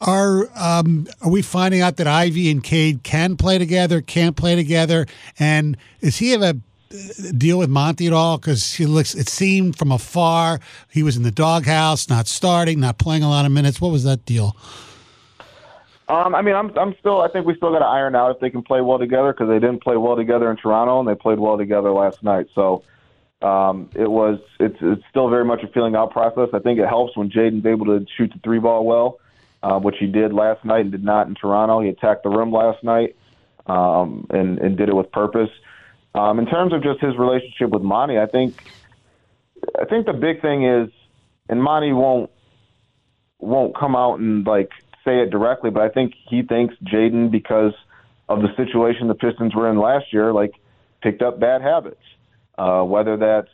Are um, are we finding out that Ivey and Cade can play together, can't play together, and is he have a uh, deal with Monty at all? Because he looks, it seemed from afar he was in the doghouse, not starting, not playing a lot of minutes. What was that deal? Um, I mean, I'm I'm still. I think we still got to iron out if they can play well together because they didn't play well together in Toronto and they played well together last night. So um, it was it's it's still very much a feeling out process. I think it helps when Jaden's able to shoot the three ball well, uh, which he did last night and did not in Toronto. He attacked the rim last night um, and and did it with purpose. Um, in terms of just his relationship with Monty, I think I think the big thing is, and Monty won't won't come out and like say it directly, but I think he thinks Jaden, because of the situation the Pistons were in last year, like picked up bad habits. Uh, whether that's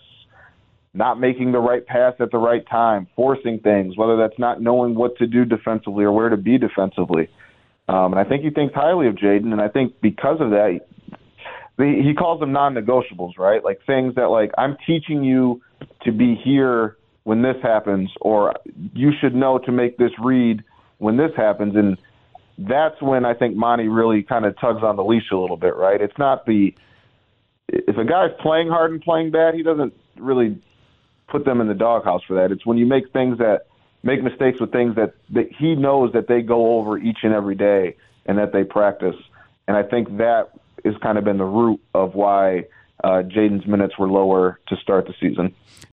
not making the right pass at the right time, forcing things, whether that's not knowing what to do defensively or where to be defensively. Um, and I think he thinks highly of Jaden, and I think because of that, he, he calls them non-negotiables, right? Like things that like I'm teaching you to be here when this happens, or you should know to make this read when this happens, and that's when I think Monty really kind of tugs on the leash a little bit, right? It's not the if a guy's playing hard and playing bad, he doesn't really put them in the doghouse for that. It's when you make things that make mistakes with things that, that he knows that they go over each and every day and that they practice. And I think that has kind of been the root of why uh, Jaden's minutes were lower to start the season.